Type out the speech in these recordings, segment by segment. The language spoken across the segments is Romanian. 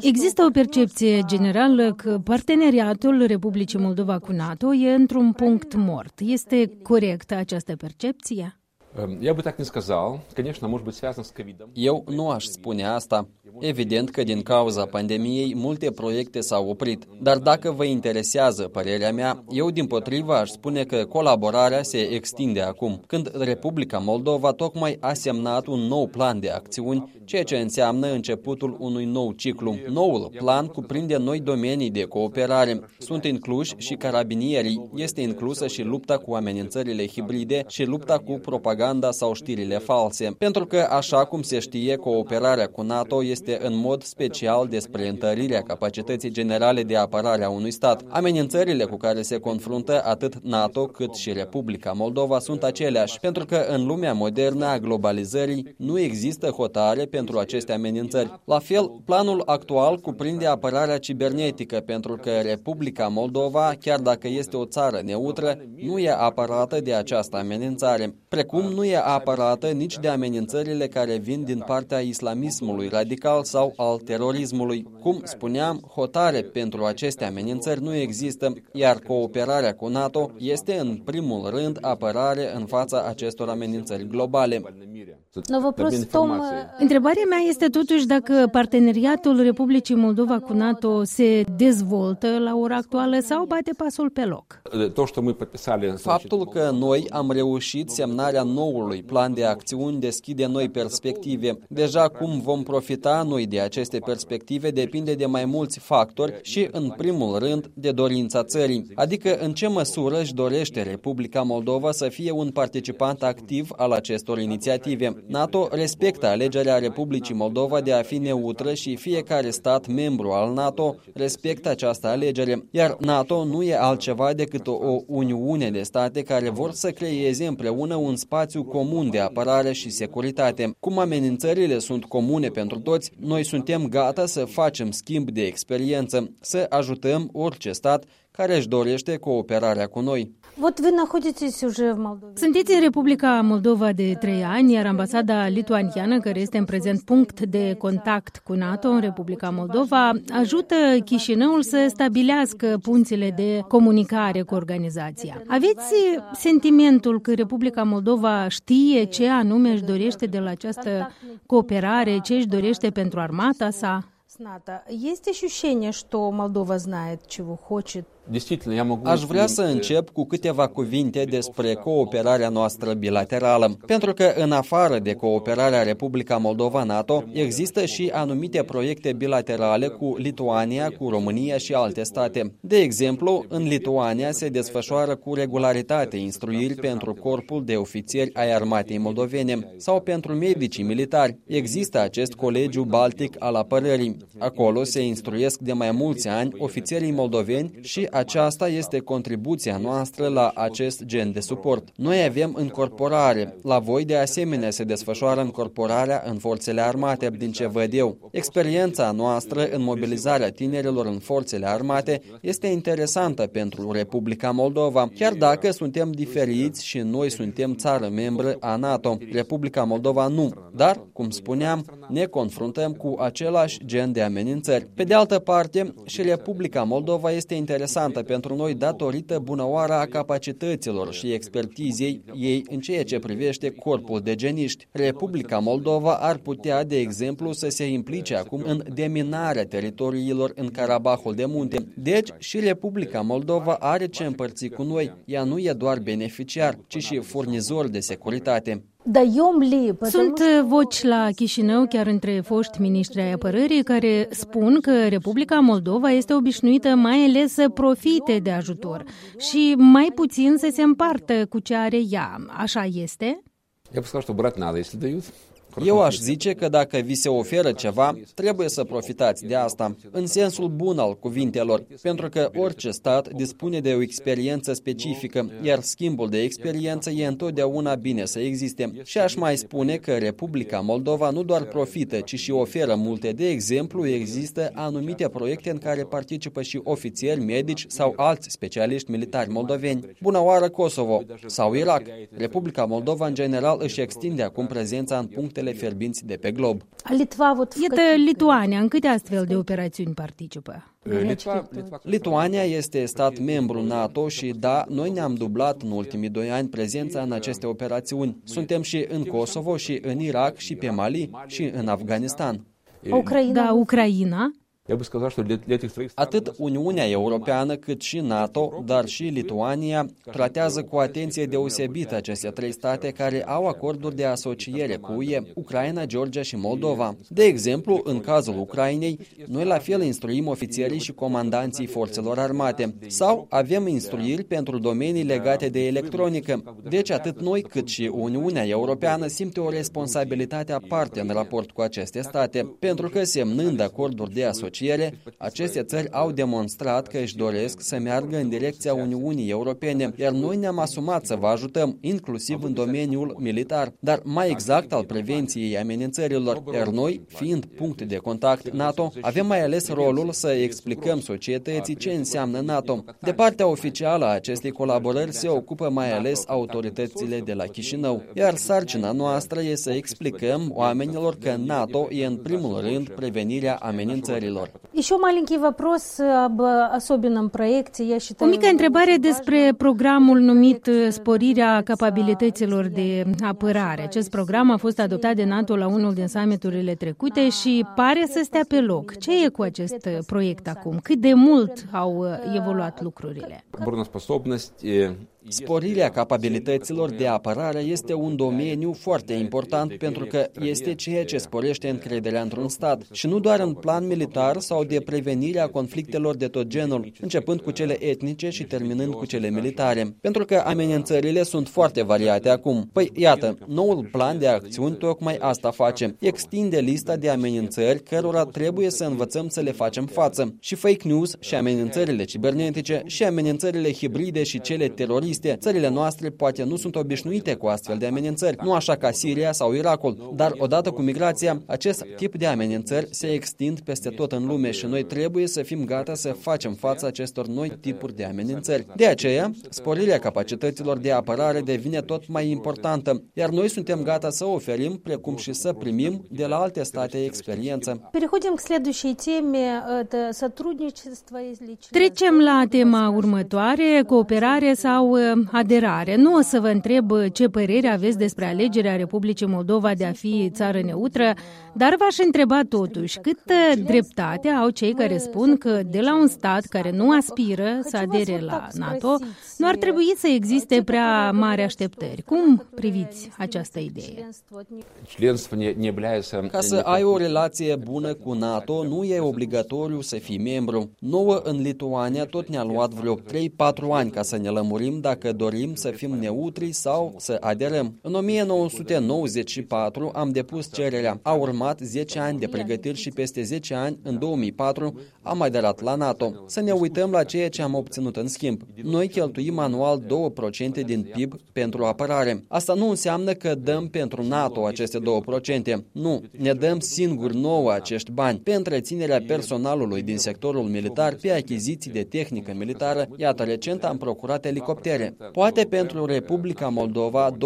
Există o percepție generală că parteneriatul Republicii Moldova cu NATO e într-un punct mort. Este corectă această percepție? Eu nu aș spune asta. Evident că din cauza pandemiei multe proiecte s-au oprit, dar dacă vă interesează părerea mea, eu din potriva aș spune că colaborarea se extinde acum, când Republica Moldova tocmai a semnat un nou plan de acțiuni, ceea ce înseamnă începutul unui nou ciclu. Noul plan cuprinde noi domenii de cooperare. Sunt incluși și carabinierii, este inclusă și lupta cu amenințările hibride și lupta cu propaganda sau știrile false. Pentru că, așa cum se știe, cooperarea cu NATO este este în mod special despre întărirea capacității generale de apărare a unui stat. Amenințările cu care se confruntă atât NATO cât și Republica Moldova sunt aceleași, pentru că în lumea modernă a globalizării nu există hotare pentru aceste amenințări. La fel, planul actual cuprinde apărarea cibernetică, pentru că Republica Moldova, chiar dacă este o țară neutră, nu e apărată de această amenințare, precum nu e apărată nici de amenințările care vin din partea islamismului radical radical sau al terorismului. Cum spuneam, hotare pentru aceste amenințări nu există, iar cooperarea cu NATO este în primul rând apărare în fața acestor amenințări globale. Întrebarea mea este totuși dacă parteneriatul Republicii Moldova cu NATO se dezvoltă la ora actuală sau bate pasul pe loc. Faptul că noi am reușit semnarea noului plan de acțiuni deschide noi perspective. Deja cum vom profita noi de aceste perspective depinde de mai mulți factori și, în primul rând, de dorința țării. Adică în ce măsură își dorește Republica Moldova să fie un participant activ al acestor inițiative. NATO respectă alegerea Republicii Moldova de a fi neutră și fiecare stat membru al NATO respectă această alegere, iar NATO nu e altceva decât o uniune de state care vor să creeze împreună un spațiu comun de apărare și securitate. Cum amenințările sunt comune pentru toți, noi suntem gata să facem schimb de experiență, să ajutăm orice stat care își dorește cooperarea cu noi. Вот вы находитесь уже в Молдове. Sunteți în Republica Moldova de trei ani, iar ambasada lituaniană, care este în prezent punct de contact cu NATO în Republica Moldova, ajută Chișinăul să stabilească punțile de comunicare cu organizația. Aveți sentimentul că Republica Moldova știe ce anume își dorește de la această cooperare, ce își dorește pentru armata sa? С НАТО. Есть ощущение, что Молдова знает, чего хочет Aș vrea să încep cu câteva cuvinte despre cooperarea noastră bilaterală, pentru că în afară de cooperarea Republica Moldova-NATO, există și anumite proiecte bilaterale cu Lituania, cu România și alte state. De exemplu, în Lituania se desfășoară cu regularitate instruiri pentru Corpul de Ofițeri ai Armatei Moldovene sau pentru medicii militari. Există acest colegiu baltic al apărării. Acolo se instruiesc de mai mulți ani ofițerii moldoveni și aceasta este contribuția noastră la acest gen de suport. Noi avem încorporare. La voi, de asemenea, se desfășoară încorporarea în forțele armate, din ce văd eu. Experiența noastră în mobilizarea tinerilor în forțele armate este interesantă pentru Republica Moldova, chiar dacă suntem diferiți și noi suntem țară membră a NATO. Republica Moldova nu, dar, cum spuneam, ne confruntăm cu același gen de amenințări. Pe de altă parte, și Republica Moldova este interesantă pentru noi datorită bunăoara a capacităților și expertizei ei în ceea ce privește corpul de geniști. Republica Moldova ar putea, de exemplu, să se implice acum în deminarea teritoriilor în Carabahul de Munte. Deci și Republica Moldova are ce împărți cu noi. Ea nu e doar beneficiar, ci și furnizor de securitate. Sunt voci la Chișinău, chiar între foști ministri ai apărării, care spun că Republica Moldova este obișnuită mai ales să profite de ajutor și mai puțin să se împartă cu ce are ea. Așa este? Я бы сказал, что брать надо, если дают. Eu aș zice că dacă vi se oferă ceva, trebuie să profitați de asta, în sensul bun al cuvintelor, pentru că orice stat dispune de o experiență specifică, iar schimbul de experiență e întotdeauna bine să existe. Și aș mai spune că Republica Moldova nu doar profită, ci și oferă multe. De exemplu, există anumite proiecte în care participă și ofițieri, medici sau alți specialiști militari moldoveni. Bună oară Kosovo sau Irak. Republica Moldova în general își extinde acum prezența în punctele punctele fierbinți de pe glob. Litva, Iată Lituania, în câte astfel de operațiuni participă? Litva, Litva, Lituania este stat membru NATO și da, noi ne-am dublat în ultimii doi ani prezența în aceste operațiuni. Suntem și în Kosovo și în Irak și pe Mali și în Afganistan. Ucraina. Da, Ucraina. Atât Uniunea Europeană cât și NATO, dar și Lituania, tratează cu atenție deosebită aceste trei state care au acorduri de asociere cu UE, Ucraina, Georgia și Moldova. De exemplu, în cazul Ucrainei, noi la fel instruim ofițerii și comandanții forțelor armate sau avem instruiri pentru domenii legate de electronică. Deci atât noi cât și Uniunea Europeană simte o responsabilitate aparte în raport cu aceste state, pentru că semnând acorduri de asociere, aceste țări au demonstrat că își doresc să meargă în direcția Uniunii Europene, iar noi ne-am asumat să vă ajutăm, inclusiv în domeniul militar, dar mai exact al prevenției amenințărilor, iar noi, fiind punct de contact NATO, avem mai ales rolul să explicăm societății ce înseamnă NATO. De partea oficială a acestei colaborări se ocupă mai ales autoritățile de la Chișinău, iar sarcina noastră e să explicăm oamenilor că NATO e în primul rând prevenirea amenințărilor. Еще маленький вопрос об особенном проекте. Я O считаю, mică întrebare despre programul numit uh, Sporirea capabilităților de apărare. Acest program a fost adoptat de NATO la unul din summiturile trecute și pare să stea pe loc. Ce e cu acest uh, proiect acum? Cât de mult au uh, evoluat lucrurile? обороноспособность э, Sporirea capabilităților de apărare este un domeniu foarte important pentru că este ceea ce sporește încrederea într-un stat și nu doar în plan militar sau de prevenirea conflictelor de tot genul, începând cu cele etnice și terminând cu cele militare. Pentru că amenințările sunt foarte variate acum. Păi iată, noul plan de acțiuni tocmai asta face. Extinde lista de amenințări cărora trebuie să învățăm să le facem față. Și fake news și amenințările cibernetice și amenințările hibride și cele teroriste. Țările noastre poate nu sunt obișnuite cu astfel de amenințări, nu așa ca Siria sau Irakul, dar odată cu migrația, acest tip de amenințări se extind peste tot în lume și noi trebuie să fim gata să facem față acestor noi tipuri de amenințări. De aceea, sporirea capacităților de apărare devine tot mai importantă, iar noi suntem gata să oferim, precum și să primim de la alte state experiență. Trecem la tema următoare, cooperare sau aderare. Nu o să vă întreb uh, ce părere aveți despre alegerea Republicii Moldova de a fi țară neutră, dar v-aș întreba totuși câtă uh, dreptate au cei care spun că de la un stat care nu aspiră să adere la NATO, nu ar trebui să existe prea mari așteptări. Cum priviți această idee? Ca să ai o relație bună cu NATO, nu e obligatoriu să fii membru. Nouă în Lituania tot ne-a luat vreo 3-4 ani ca să ne lămurim dacă dorim să fim neutri sau să aderăm. În 1994 am depus cererea. A urmat 10 ani de pregătiri și peste 10 ani, în 2004, am aderat la NATO. Să ne uităm la ceea ce am obținut în schimb. Noi cheltuim anual 2% din PIB pentru apărare. Asta nu înseamnă că dăm pentru NATO aceste 2%. Nu, ne dăm singuri nouă acești bani pe întreținerea personalului din sectorul militar, pe achiziții de tehnică militară. Iată, recent am procurat elicoptere. Poate pentru Republica Moldova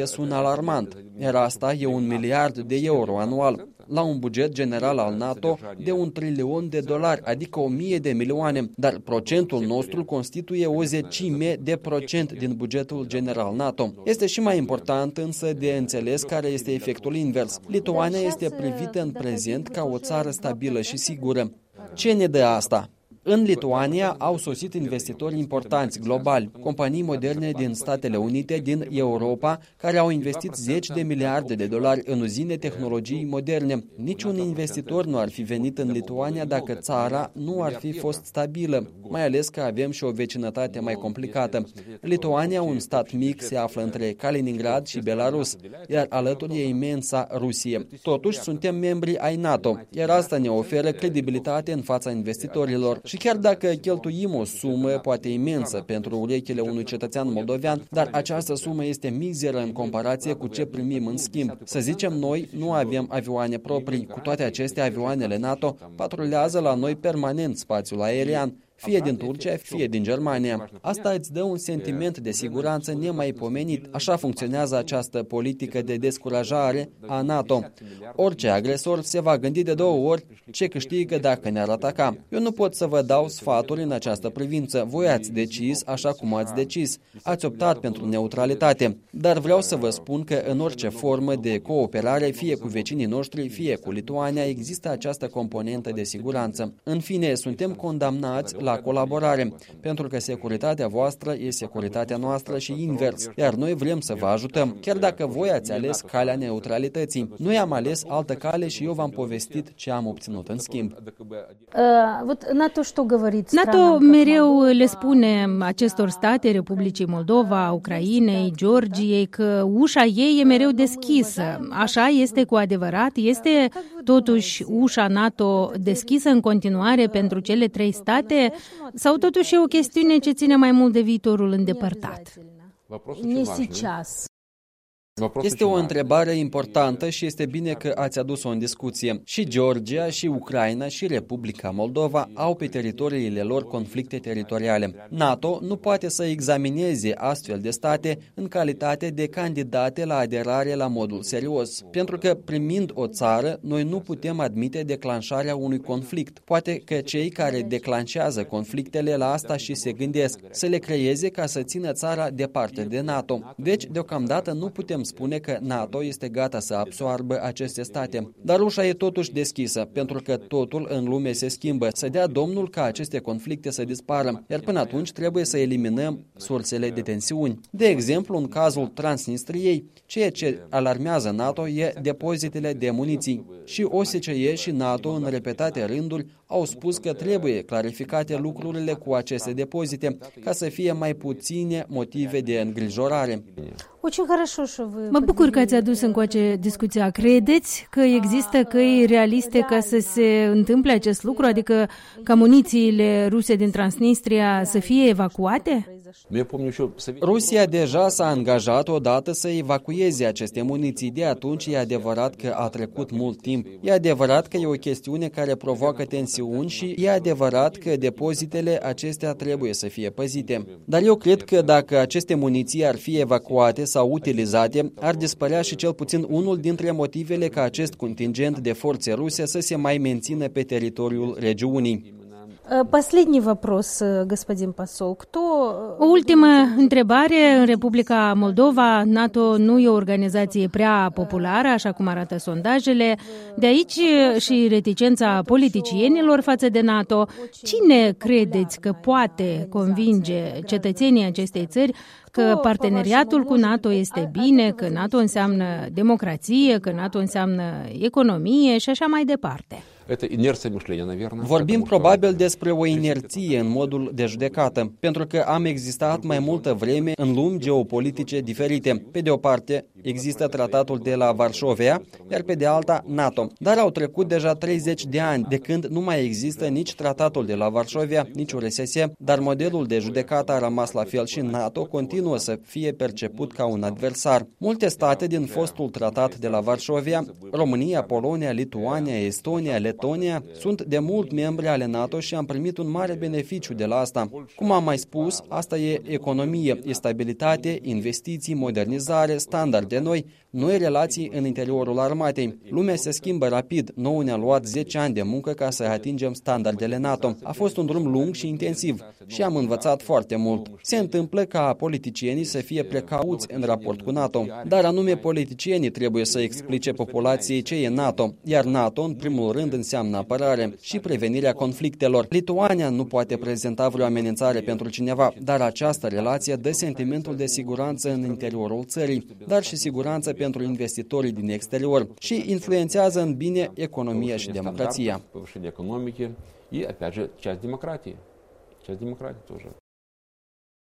2% sună alarmant, iar asta e un miliard de euro anual la un buget general al NATO de un trilion de dolari, adică o mie de milioane, dar procentul nostru constituie o zecime de procent din bugetul general NATO. Este și mai important însă de înțeles care este efectul invers. Lituania este privită în prezent ca o țară stabilă și sigură. Ce ne dă asta? În Lituania au sosit investitori importanți globali, companii moderne din Statele Unite, din Europa, care au investit zeci de miliarde de dolari în uzine tehnologii moderne. Niciun investitor nu ar fi venit în Lituania dacă țara nu ar fi fost stabilă, mai ales că avem și o vecinătate mai complicată. Lituania, un stat mic, se află între Kaliningrad și Belarus, iar alături e imensa Rusie. Totuși, suntem membri ai NATO, iar asta ne oferă credibilitate în fața investitorilor. Și chiar dacă cheltuim o sumă poate imensă pentru urechile unui cetățean moldovean, dar această sumă este mizeră în comparație cu ce primim în schimb. Să zicem, noi nu avem avioane proprii. Cu toate acestea, avioanele NATO patrulează la noi permanent spațiul aerian fie din Turcia, fie din Germania. Asta îți dă un sentiment de siguranță nemaipomenit. Așa funcționează această politică de descurajare a NATO. Orice agresor se va gândi de două ori ce câștigă dacă ne-ar ataca. Eu nu pot să vă dau sfaturi în această privință. Voi ați decis așa cum ați decis. Ați optat pentru neutralitate. Dar vreau să vă spun că în orice formă de cooperare, fie cu vecinii noștri, fie cu Lituania, există această componentă de siguranță. În fine, suntem condamnați la colaborare, pentru că securitatea voastră e securitatea noastră și invers, iar noi vrem să vă ajutăm, chiar dacă voi ați ales calea neutralității. Noi am ales altă cale și eu v-am povestit ce am obținut în schimb. NATO mereu le spune acestor state, Republicii Moldova, Ucrainei, Georgiei, că ușa ei e mereu deschisă. Așa este cu adevărat? Este totuși ușa NATO deschisă în continuare pentru cele trei state sau totuși e o chestiune ce ține mai mult de viitorul îndepărtat? Не сейчас. Este o întrebare importantă și este bine că ați adus-o în discuție. Și Georgia, și Ucraina, și Republica Moldova au pe teritoriile lor conflicte teritoriale. NATO nu poate să examineze astfel de state în calitate de candidate la aderare la modul serios, pentru că primind o țară, noi nu putem admite declanșarea unui conflict. Poate că cei care declanșează conflictele la asta și se gândesc să le creeze ca să țină țara departe de NATO. Deci, deocamdată nu putem spune că NATO este gata să absoarbă aceste state. Dar ușa e totuși deschisă, pentru că totul în lume se schimbă. Să dea Domnul ca aceste conflicte să dispară, iar până atunci trebuie să eliminăm sursele de tensiuni. De exemplu, în cazul Transnistriei, ceea ce alarmează NATO e depozitele de muniții. Și OSCE și NATO în repetate rânduri au spus că trebuie clarificate lucrurile cu aceste depozite ca să fie mai puține motive de îngrijorare. Mă bucur că ați adus încoace discuția. Credeți că există căi realiste ca să se întâmple acest lucru, adică ca munițiile ruse din Transnistria să fie evacuate? Rusia deja s-a angajat odată să evacueze aceste muniții. De atunci e adevărat că a trecut mult timp. E adevărat că e o chestiune care provoacă tensiuni și e adevărat că depozitele acestea trebuie să fie păzite. Dar eu cred că dacă aceste muniții ar fi evacuate sau utilizate, ar dispărea și cel puțin unul dintre motivele ca acest contingent de forțe ruse să se mai mențină pe teritoriul regiunii. Последний вопрос, господин посол. Кто... O ultimă întrebare. În Republica Moldova, NATO nu e o organizație prea populară, așa cum arată sondajele. De aici și reticența politicienilor față de NATO. Cine credeți că poate convinge cetățenii acestei țări că parteneriatul cu NATO este bine, că NATO înseamnă democrație, că NATO înseamnă economie și așa mai departe? Vorbim probabil despre o inerție în modul de judecată, pentru că am existat mai multă vreme în lumi geopolitice diferite. Pe de o parte, există tratatul de la Varșovia, iar pe de alta NATO. Dar au trecut deja 30 de ani de când nu mai există nici tratatul de la Varșovia, nici URSS, dar modelul de judecată a rămas la fel și NATO continuă să fie perceput ca un adversar. Multe state din fostul tratat de la Varșovia, România, Polonia, Lituania, Estonia, Letonia, Letonia sunt de mult membri ale NATO și am primit un mare beneficiu de la asta. Cum am mai spus, asta e economie, e stabilitate, investiții, modernizare, standarde noi, noi relații în interiorul armatei. Lumea se schimbă rapid. Nou ne-a luat 10 ani de muncă ca să atingem standardele NATO. A fost un drum lung și intensiv și am învățat foarte mult. Se întâmplă ca politicienii să fie precauți în raport cu NATO, dar anume politicienii trebuie să explice populației ce e NATO, iar NATO, în primul rând, înseamnă apărare și prevenirea conflictelor. Lituania nu poate prezenta vreo amenințare pentru cineva, dar această relație dă sentimentul de siguranță în interiorul țării, dar și siguranță pentru investitorii din exterior și influențează în bine economia și democrația. и, опять же, часть демократии. Часть демократии тоже.